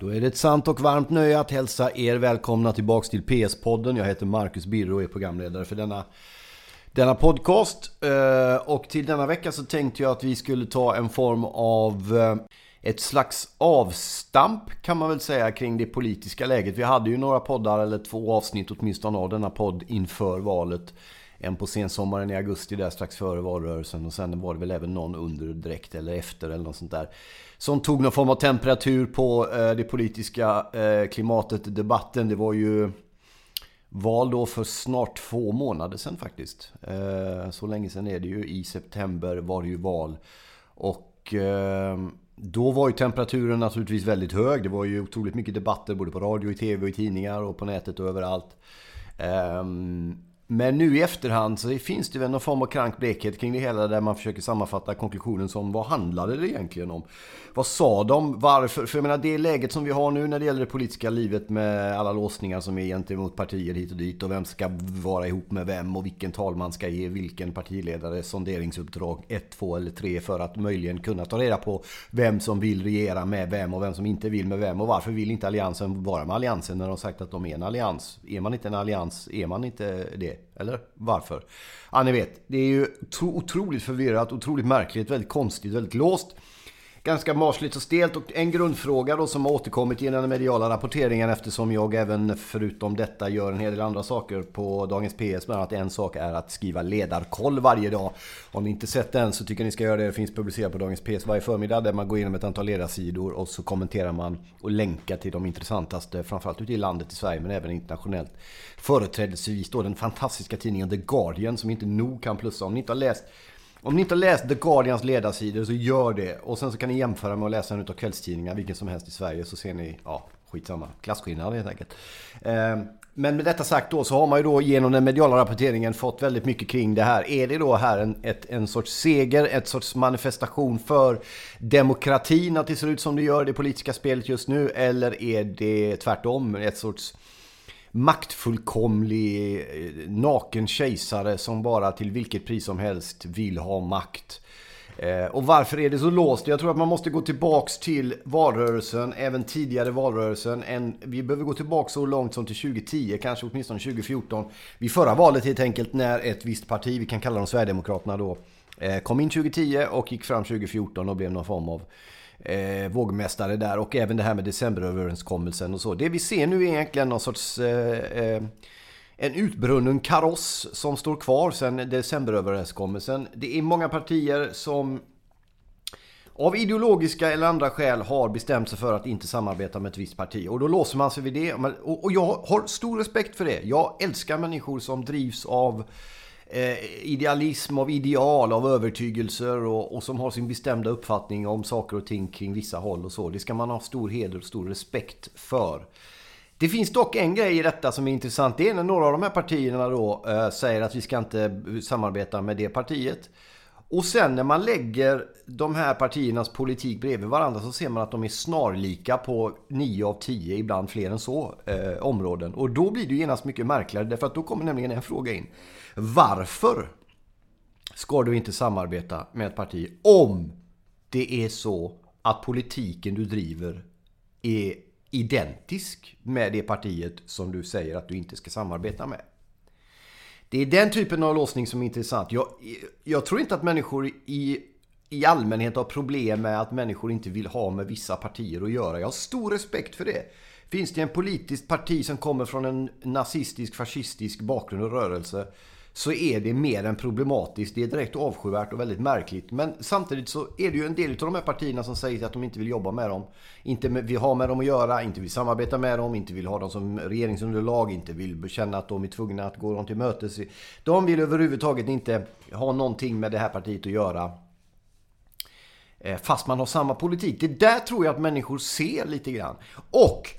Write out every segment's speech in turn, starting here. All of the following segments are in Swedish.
Då är det ett sant och varmt nöje att hälsa er välkomna tillbaks till PS-podden. Jag heter Marcus Birro och är programledare för denna, denna podcast. Eh, och till denna vecka så tänkte jag att vi skulle ta en form av eh, ett slags avstamp kan man väl säga kring det politiska läget. Vi hade ju några poddar eller två avsnitt åtminstone av denna podd inför valet. En på sensommaren i augusti där strax före valrörelsen och sen var det väl även någon under direkt eller efter eller något sånt där. Som tog någon form av temperatur på eh, det politiska eh, klimatet, debatten. Det var ju val då för snart två månader sedan faktiskt. Eh, så länge sedan är det ju. I september var det ju val. Och ehm, då var ju temperaturen naturligtvis väldigt hög. Det var ju otroligt mycket debatter både på radio, i tv och i tidningar och på nätet och överallt. Ehm, men nu i efterhand så finns det väl någon form av krank blekhet kring det hela där man försöker sammanfatta konklusionen som vad handlade det egentligen om? Vad sa de? Varför? För jag menar det läget som vi har nu när det gäller det politiska livet med alla låsningar som är gentemot partier hit och dit och vem ska vara ihop med vem och vilken talman ska ge vilken partiledare sonderingsuppdrag 1, 2 eller 3 för att möjligen kunna ta reda på vem som vill regera med vem och vem som inte vill med vem och varför vill inte alliansen vara med alliansen när de sagt att de är en allians? Är man inte en allians är man inte det. Eller varför? Ja, ni vet. Det är ju otroligt förvirrat, otroligt märkligt, väldigt konstigt, väldigt låst ganska marsligt och stelt. Och en grundfråga då som har återkommit genom den mediala rapporteringen eftersom jag även förutom detta gör en hel del andra saker på Dagens PS. Bland annat en sak är att skriva ledarkoll varje dag. Om ni inte sett den så tycker jag ni ska göra det. Det finns publicerat på Dagens PS varje förmiddag där man går igenom ett antal ledarsidor och så kommenterar man och länkar till de intressantaste, framförallt ute i landet i Sverige men även internationellt. Företrädesvis då den fantastiska tidningen The Guardian som inte nog kan plussa. Om ni inte har läst om ni inte har läst The Guardians ledarsidor så gör det. Och sen så kan ni jämföra med att läsa en av kvällstidningarna, vilken som helst i Sverige. Så ser ni, ja, skitsamma. Klasskillnad helt enkelt. Ehm, men med detta sagt då så har man ju då genom den mediala rapporteringen fått väldigt mycket kring det här. Är det då här en, ett, en sorts seger, ett sorts manifestation för demokratin att det ser ut som det gör i det politiska spelet just nu? Eller är det tvärtom ett sorts maktfullkomlig eh, naken kejsare som bara till vilket pris som helst vill ha makt. Eh, och varför är det så låst? Jag tror att man måste gå tillbaks till valrörelsen, även tidigare valrörelsen. En, vi behöver gå tillbaks så långt som till 2010, kanske åtminstone 2014. Vid förra valet helt enkelt när ett visst parti, vi kan kalla dem Sverigedemokraterna då, eh, kom in 2010 och gick fram 2014 och blev någon form av eh, vågmästare där och även det här med decemberöverenskommelsen och så. Det vi ser nu är egentligen någon sorts eh, eh, en utbrunnen kaross som står kvar sedan decemberöverenskommelsen. Det är många partier som av ideologiska eller andra skäl har bestämt sig för att inte samarbeta med ett visst parti. Och då låser man sig vid det. Och jag har stor respekt för det. Jag älskar människor som drivs av eh, idealism, av ideal, av övertygelser och, och, som har sin bestämda uppfattning om saker och ting kring vissa håll och så. Det ska man ha stor heder och stor respekt för. Det finns dock en grej i detta som är intressant. Det är när några av de här partierna då eh, säger att vi ska inte samarbeta med det partiet. Och sen när man lägger de här partiernas politik bredvid varandra så ser man att de är snarlika på 9 av 10, ibland fler än så, eh, områden. Och då blir det genast mycket märkligare därför att då kommer nämligen en fråga in. Varför ska du inte samarbeta med ett parti om det är så att politiken du driver är identisk med det partiet som du säger att du inte ska samarbeta med? Det är den typen av låsning som är intressant. Jag, jag tror inte att människor i, i allmänhet har problem med att människor inte vill ha med vissa partier att göra. Jag har stor respekt för det. Finns det en politiskt parti som kommer från en nazistisk, fascistisk bakgrund och rörelse så är det mer än problematiskt. Det är direkt avskyvärt och väldigt märkligt. Men samtidigt så är det ju en del av de här partierna som säger att de inte vill jobba med dem. Inte vill ha med dem att göra, inte vill samarbeta med dem, inte vill ha dem som regeringsunderlag, inte vill känna att de är tvungna att gå dem till mötes. De vill överhuvudtaget inte ha någonting med det här partiet att göra. Eh, fast man har samma politik. Det där tror jag att människor ser lite grann. Och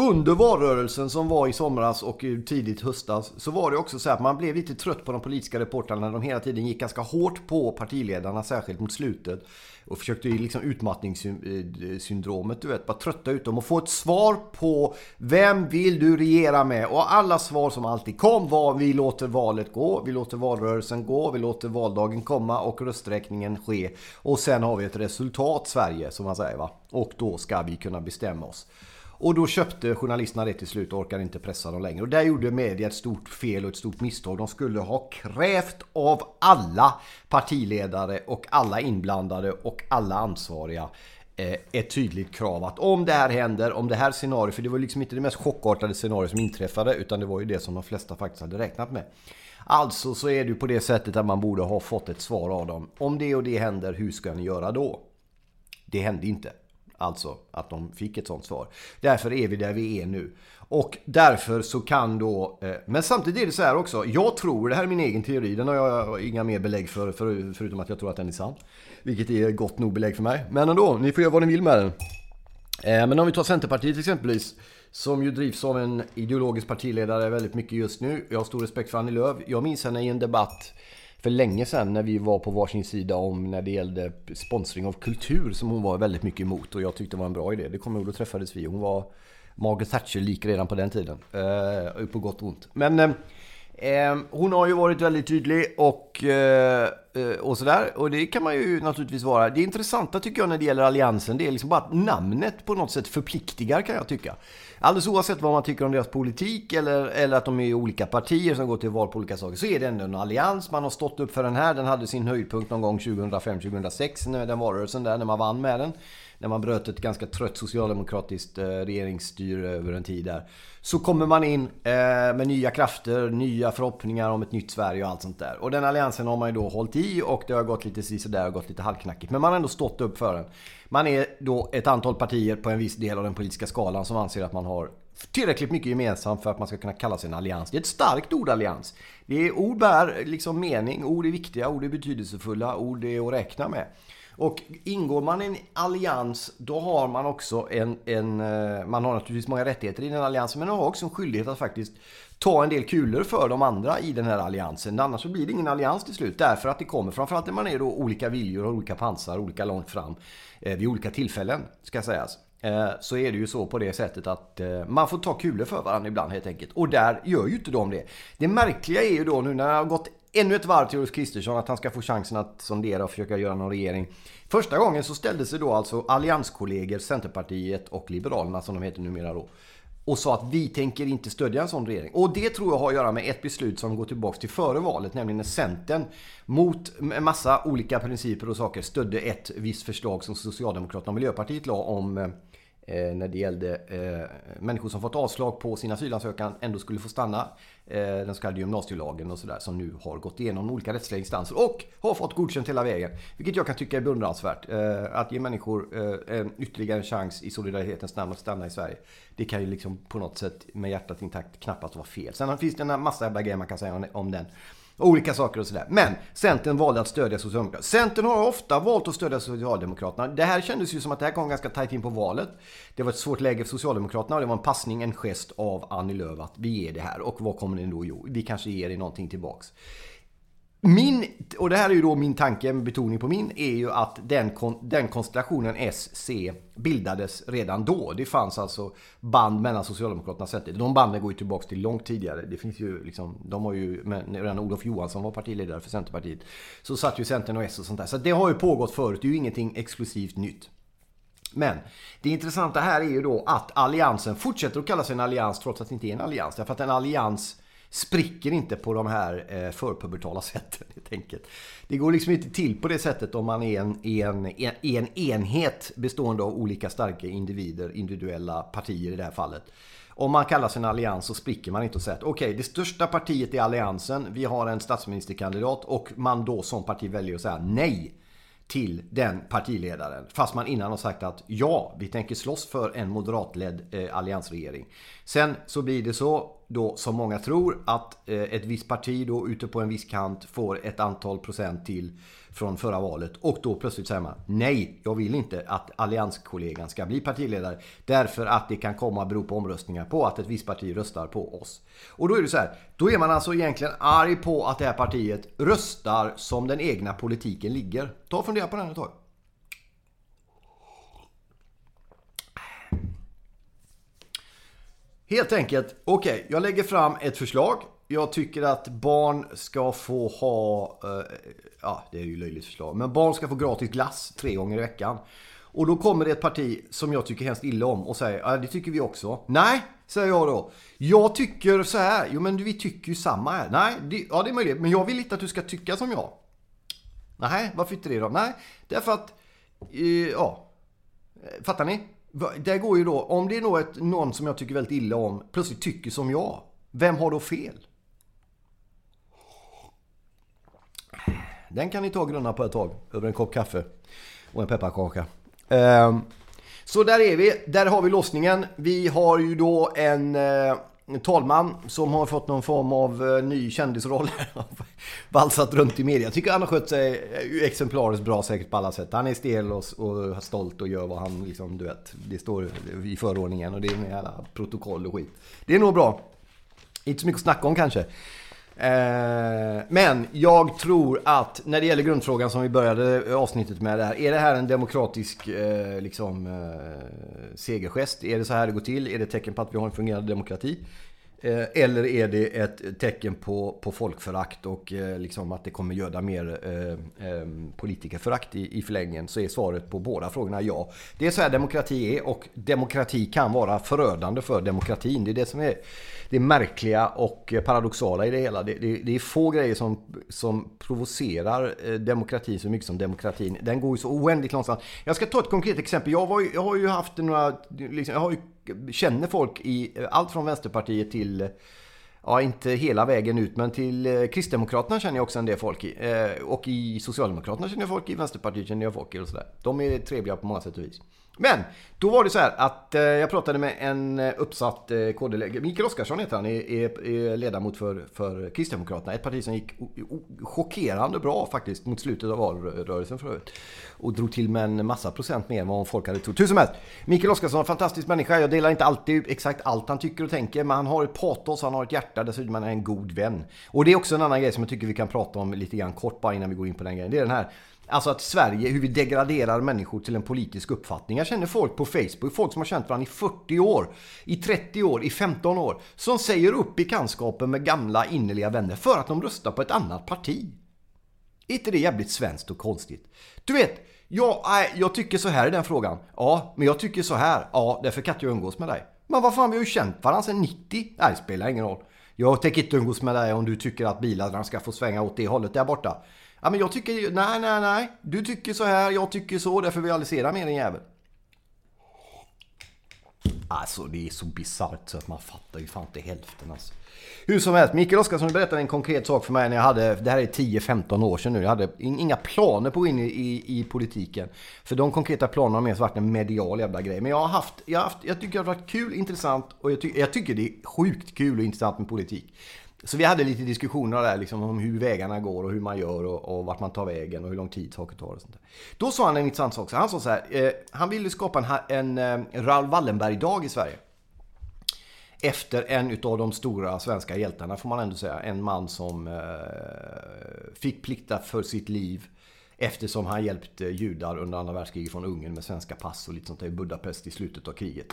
under valrörelsen som var i somras och tidigt höstas så var det också så att man blev lite trött på de politiska reportrarna när de hela tiden gick ganska hårt på partiledarna, särskilt mot slutet. Och försökte liksom utmattningssyndromet, du vet, bara trötta ut dem och få ett svar på vem vill du regera med? Och alla svar som alltid kom var vi låter valet gå, vi låter valrörelsen gå, vi låter valdagen komma och rösträkningen ske. Och sen har vi ett resultat Sverige, som man säger va. Och då ska vi kunna bestämma oss. Och då köpte journalisterna det till slut och orkade inte pressa dem längre. Och där gjorde media ett stort fel och ett stort misstag. De skulle ha krävt av alla partiledare och alla inblandade och alla ansvariga eh, ett tydligt krav att om det här händer, om det här scenariot, för det var liksom inte det mest chockartade scenariot som inträffade utan det var ju det som de flesta faktiskt hade räknat med. Alltså så är det ju på det sättet att man borde ha fått ett svar av dem. Om det och det händer, hur ska ni göra då? Det hände inte. Alltså att de fick ett sånt svar. Därför är vi där vi är nu. Och därför så kan då... Eh, men samtidigt är det så här också. Jag tror, det här är min egen teori, den har jag inga mer belägg för, för förutom att jag tror att den är sann. Vilket är gott nog belägg för mig. Men ändå, ni får göra vad ni vill med den. Eh, men om vi tar Centerpartiet exempelvis. Som ju drivs av en ideologisk partiledare väldigt mycket just nu. Jag har stor respekt för Annie Lööf. Jag minns henne i en debatt för länge sedan när vi var på varsin sida om när det gällde sponsring av kultur som hon var väldigt mycket emot och jag tyckte det var en bra idé. Det kommer ihåg, då träffades vi. Hon var Margaret Thatcher lik redan på den tiden. Eh, på gott och ont. Men eh, Ehm, hon har ju varit väldigt tydlig och, eh, eh, och sådär. Och det kan man ju naturligtvis vara. Det intressanta tycker jag när det gäller Alliansen, det är liksom bara att namnet på något sätt förpliktigar kan jag tycka. Alldeles oavsett vad man tycker om deras politik eller, eller att de är olika partier som går till val på olika saker så är det ändå en allians. Man har stått upp för den här. Den hade sin höjdpunkt någon gång 2005-2006 den valrörelsen där när man vann med den. När man bröt ett ganska trött socialdemokratiskt eh, regeringsstyre över en tid där. Så kommer man in eh, med nya krafter, nya förhoppningar om ett nytt Sverige och allt sånt där. Och den alliansen har man ju då hållit i och det har gått lite sådär och gått lite halvknackigt. Men man har ändå stått upp för den. Man är då ett antal partier på en viss del av den politiska skalan som anser att man har tillräckligt mycket gemensamt för att man ska kunna kalla sig en allians. Det är ett starkt ord allians. Det är, ord bär liksom mening, ord är viktiga, ord är betydelsefulla, ord är att räkna med. Och ingår man i en allians då har man också en, en, eh, man har naturligtvis många rättigheter i den alliansen men man har också en skyldighet att faktiskt ta en del kulor för de andra i den här alliansen. Annars så blir det ingen allians till slut därför att det kommer framförallt när man är då olika viljor och olika pansar olika långt fram eh, vid olika tillfällen ska sägas. Eh, så är det ju så på det sättet att eh, man får ta kulor för varandra ibland helt enkelt. Och där gör ju inte de det. Det märkliga är ju då nu när det har gått ännu ett varv till Ulf Kristersson att han ska få chansen att sondera och försöka göra någon regering. Första gången så ställde sig då alltså allianskollegor, Centerpartiet och Liberalerna som de heter numera då. Och sa att vi tänker inte stödja en sån regering. Och det tror jag har att göra med ett beslut som går tillbaka till före valet. Nämligen när Centern mot en massa olika principer och saker stödde ett visst förslag som Socialdemokraterna och Miljöpartiet la om eh, Eh, när det gällde eh, människor som fått avslag på sin asylansökan ändå skulle få stanna. Eh, den så kallade gymnasielagen och sådär som nu har gått igenom olika rättsliga instanser och har fått godkänt hela vägen. Vilket jag kan tycka är beundransvärt. Eh, att ge människor eh, ytterligare en chans i solidaritetens namn att stanna i Sverige. Det kan ju liksom på något sätt med hjärtat intakt knappast vara fel. Sen finns det en massa grejer man kan säga om den. Olika saker och sådär. Men Centern valde att stödja Socialdemokraterna. Centern har ofta valt att stödja Socialdemokraterna. Det här kändes ju som att det här kom ganska tajt in på valet. Det var ett svårt läge för Socialdemokraterna och det var en passning, en gest av Annie Lööf att vi ger det här. Och vad kommer ni då? Jo, vi kanske ger er någonting tillbaks. Min, och det här är ju då min tanke, med betoning på min, är ju att den, den konstellationen S-C bildades redan då. Det fanns alltså band mellan Socialdemokraterna och Centern. De banden går ju tillbaka till långt tidigare. Det finns ju liksom, de har ju, redan Olof Johansson var partiledare för Centerpartiet. Så satt ju Centern och S och sånt där. Så det har ju pågått förut, det är ju ingenting exklusivt nytt. Men det intressanta här är ju då att alliansen fortsätter att kalla sig en allians trots att det inte är en allians. Därför att en allians spricker inte på de här eh, förpubertala sätten helt enkelt. Det går liksom inte till på det sättet om man är en, en, en enhet bestående av olika starka individer, individuella partier i det här fallet. Om man kallar sig en allians så spricker man inte och säger att okej, okay, det största partiet i alliansen, vi har en statsministerkandidat och man då som parti väljer att säga nej till den partiledaren. Fast man innan har sagt att ja, vi tänker slåss för en moderatledd eh, alliansregering. Sen så blir det så då som många tror att eh, ett visst parti då ute på en viss kant får ett antal procent till från förra valet och då plötsligt säger man nej, jag vill inte att allianskollegan ska bli partiledare därför att det kan komma att bero på omröstningar på att ett visst parti röstar på oss. Och då är det så här, då är man alltså egentligen arg på att det här partiet röstar som den egna politiken ligger. Ta och fundera på den ett tag. Helt enkelt, okej, okay, jag lägger fram ett förslag. Jag tycker att barn ska få ha, eh, ja det är ju löjligt förslag, men barn ska få gratis glass tre gånger i veckan. Och då kommer det ett parti som jag tycker hemskt illa om och säger ja det tycker vi också. Nej, säger jag då. Jag tycker så här. Jo men vi tycker ju samma här. Nej, det, ja det är möjligt. Men jag vill inte att du ska tycka som jag. Nej, varför inte det då? Nej, därför att... Eh, ja. Fattar ni? Det går ju då, om det är något, någon som jag tycker väldigt illa om plötsligt tycker som jag. Vem har då fel? Den kan ni ta och grunna på ett tag över en kopp kaffe och en pepparkaka. Ehm, så där är vi. Där har vi låsningen. Vi har ju då en eh, talman som har fått någon form av eh, ny kändisroll. Valsat runt i media. Jag tycker han har skött sig eh, exemplariskt bra säkert på alla sätt. Han är stel och, och stolt och gör vad han liksom, du vet. Det står i förordningen och det är med alla protokoll och skit. Det är nog bra. Inte så mycket att snacka om kanske. Eh, men jag tror att när det gäller grundfrågan som vi började avsnittet med där. Är det här en demokratisk eh, liksom, eh, segergest? Är det så här det går till? Är det ett tecken på att vi har en fungerande demokrati? Eh, eller är det ett tecken på, på folkförakt och eh, liksom att det kommer göda mer eh, eh, politikerförakt i, i förlängningen? Så är svaret på båda frågorna ja. Det är så här demokrati är och demokrati kan vara förödande för demokratin. Det är det som är det märkliga och paradoxala i det hela. Det, det, det är få grejer som, som provocerar demokratin så mycket som demokratin. Den går ju så oändligt långsamt. Jag ska ta ett konkret exempel. Jag, var, jag har ju haft några... Liksom, jag har ju, känner folk i allt från Vänsterpartiet till ja, inte hela vägen ut, men till eh, Kristdemokraterna känner jag också en del folk i. Eh, och i Socialdemokraterna känner jag folk i, Vänsterpartiet känner jag folk i och sådär. De är trevliga på många sätt och vis. Men då var det så här att eh, jag pratade med en eh, uppsatt eh, KD Mikael Oskarsson heter han, är, är, är, ledamot för, för Kristdemokraterna. Ett parti som gick chockerande bra faktiskt mot slutet av valrörelsen för övrigt. Och drog till med en massa procent mer än vad folk hade trott. Hur som helst, Mikael Oskarsson är en fantastisk människa. Jag delar inte alltid exakt allt han tycker och tänker, men han har ett patos, han har ett hjärta, dessutom är han en god vän. Och det är också en annan grej som jag tycker vi kan prata om lite grann kort bara innan vi går in på den grejen. Det är den här Alltså att Sverige, hur vi degraderar människor till en politisk uppfattning. Jag känner folk på Facebook, folk som har känt varandra i 40 år, i 30 år, i 15 år, som säger upp bekantskapen med gamla innerliga vänner för att de röstar på ett annat parti. Är inte det jävligt svenskt och konstigt? Du vet, jag, jag tycker så här i den frågan. Ja, men jag tycker så här. Ja, därför kan jag umgås med dig. Men vad fan, vi har ju känt varandra sedan 90. Nej, det spelar ingen roll. Jag tänker inte umgås med dig om du tycker att bilarna ska få svänga åt det hållet där borta. Ja, men jag tycker nej, nej, nej. Du tycker så här, jag tycker så, därför vill jag aldrig se dig mer din jävel. Alltså det är så bisarrt så att man fattar ju fan inte hälften alltså. Hur som helst, Mikael Oskarsson berättade en konkret sak för mig när jag hade, det här är 10-15 år sedan nu, jag hade inga planer på att gå in i, i, i, politiken. För de konkreta planerna har mest varit en medial jävla grej. Men jag har haft, jag har haft, jag tycker det har varit kul, intressant och jag, ty, jag tycker det är sjukt kul och intressant med politik. Så vi hade lite diskussioner där liksom om hur vägarna går och hur man gör och, och vart man tar vägen och hur lång tid saker tar och sånt där. Då sa han en intressant sak. Han sa så här, eh, han ville skapa en, en eh, Raoul Wallenberg-dag i Sverige. Efter en utav de stora svenska hjältarna får man ändå säga. En man som eh, fick plikta för sitt liv Eftersom han hjälpte eh, judar under andra världskriget från Ungern med svenska pass och lite sånt där i Budapest i slutet av kriget.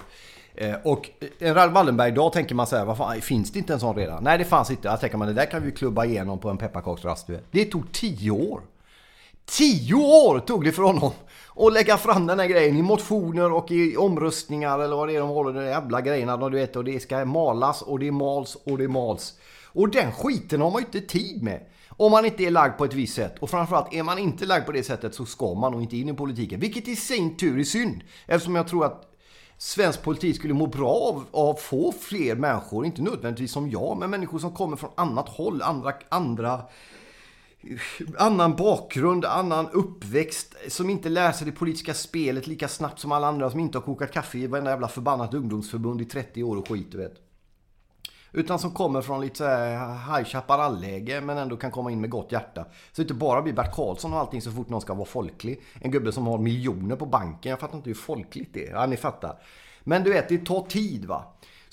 Eh, och eh, en Raoul Wallenberg-dag tänker man säga, vad fan, finns det inte en sån redan? Nej, det fanns inte. Jag tänker man, det där kan vi klubba igenom på en pepparkaksrast. Det tog tio år. Tio år tog det för honom att lägga fram den här grejen i motioner och i omröstningar eller vad det är de håller, de jävla grejerna. Du vet, och det ska malas och det mals och det mals. Och den skiten har man ju inte tid med. Om man inte är lagd på ett visst sätt. Och framförallt, är man inte lagd på det sättet så ska man nog inte in i politiken. Vilket i sin tur är synd. Eftersom jag tror att svensk politik skulle må bra av, av få fler människor, inte nödvändigtvis som jag, men människor som kommer från annat håll, andra, andra annan bakgrund, annan uppväxt, som inte lär sig det politiska spelet lika snabbt som alla andra, som inte har kokat kaffe i varenda jävla förbannat ungdomsförbund i 30 år och skit, du vet. Utan som kommer från lite så High Chaparral-läge men ändå kan komma in med gott hjärta. Så det inte bara blir Bert Karlsson och allting så fort någon ska vara folklig. En gubbe som har miljoner på banken. Jag fattar inte hur folkligt det är. Ja, ni fattar. Men du vet, det tar tid va.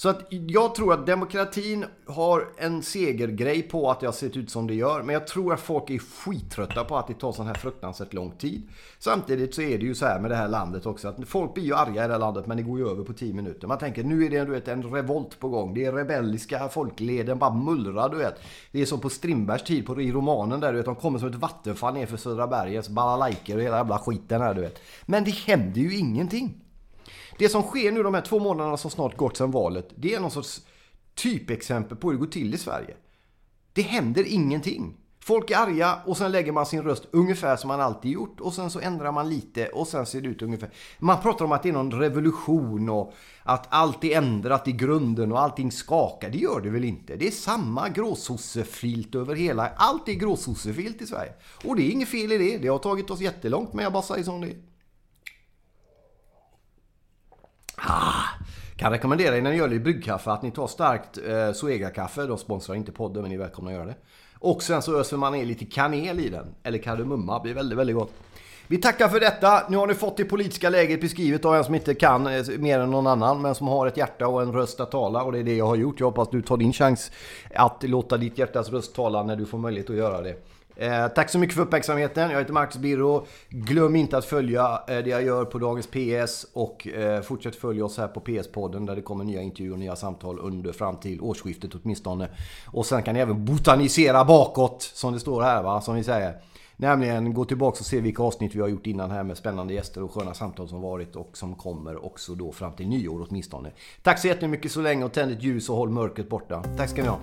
Så att jag tror att demokratin har en segergrej på att det har sett ut som det gör. Men jag tror att folk är skittrötta på att det tar sån här fruktansvärt lång tid. Samtidigt så är det ju så här med det här landet också att folk blir ju arga i det här landet men det går ju över på 10 minuter. Man tänker nu är det du vet, en revolt på gång. Det är rebelliska folkleden bara mullrar du vet. Det är som på Strindbergs tid på, i romanen där du vet. De kommer som ett vattenfall ner för Södra bergets balalajker och hela jävla skiten här du vet. Men det händer ju ingenting. Det som sker nu de här två månaderna som snart gått sedan valet, det är någon sorts typexempel på hur det går till i Sverige. Det händer ingenting. Folk är arga och sen lägger man sin röst ungefär som man alltid gjort och sen så ändrar man lite och sen ser det ut ungefär. Man pratar om att det är någon revolution och att allt är ändrat i grunden och allting skakar. Det gör det väl inte? Det är samma gråsossefilt över hela. Allt är gråsossefilt i Sverige. Och det är inget fel i det. Det har tagit oss jättelångt men jag bara säger som det är. Kan rekommendera er när ni gör lite bryggkaffe att ni tar starkt eh, Zoega-kaffe. De sponsrar inte podden men ni är välkomna att göra det. Och sen så öser man ner lite kanel i den. Eller kardemumma. Det blir väldigt, väldigt gott. Vi tackar för detta. Nu har ni fått det politiska läget beskrivet av en som inte kan eh, mer än någon annan. Men som har ett hjärta och en röst att tala. Och det är det jag har gjort. Jag hoppas du tar din chans att låta ditt hjärtas röst tala när du får möjlighet att göra det. Eh, tack så mycket för uppmärksamheten. Jag heter Marcus Birro. Glöm inte att följa eh, det jag gör på Dagens PS och eh, fortsätt följa oss här på PS-podden där det kommer nya intervjuer och nya samtal under fram till årsskiftet åtminstone. Och sen kan ni även botanisera bakåt som det står här va, som vi säger. Nämligen gå tillbaka och se vilka avsnitt vi har gjort innan här med spännande gäster och sköna samtal som varit och som kommer också då fram till nyår åtminstone. Tack så jättemycket så länge och tänd ett ljus och håll mörkret borta. Tack ska ni ha.